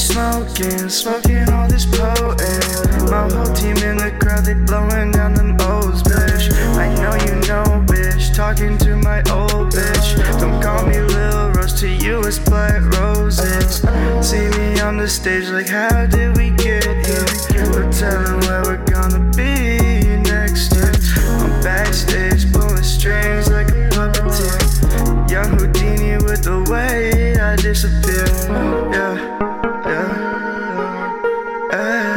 smoking, smoking all this potent. My whole team in the crowd, they blowing down them O's, bitch. I know you know, bitch. Talking to my old black roses. See me on the stage, like, how did we get here? We're telling where we're gonna be next year. I'm backstage, pulling strings like a puppeteer. Young Houdini with the way I disappear. Yeah, yeah. Yeah,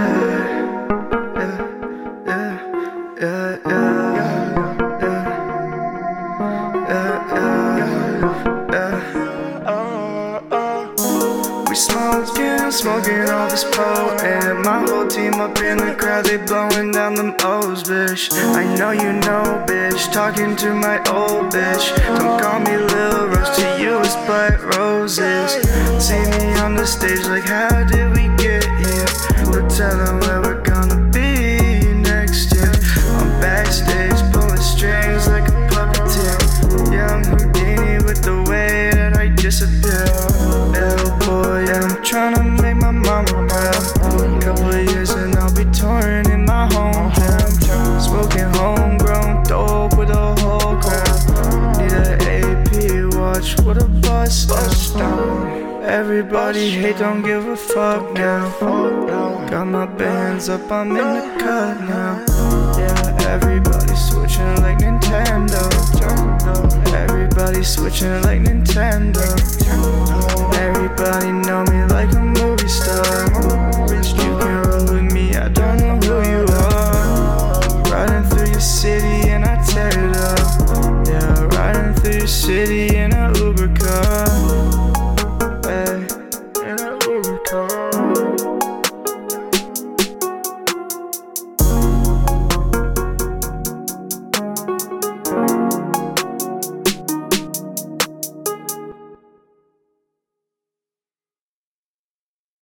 smoking, all this potent. My whole team up in the crowd, they blowing down them O's, bitch. I know you know, bitch. Talking to my old bitch. Don't call me Lil Roze, to you it's black roses. See me on the stage, like, how did we get here? We're telling where Everybody hate, don't give a fuck now. Got my bands up, I'm in the cut now. Yeah, everybody switching like Nintendo. Everybody switching like Nintendo.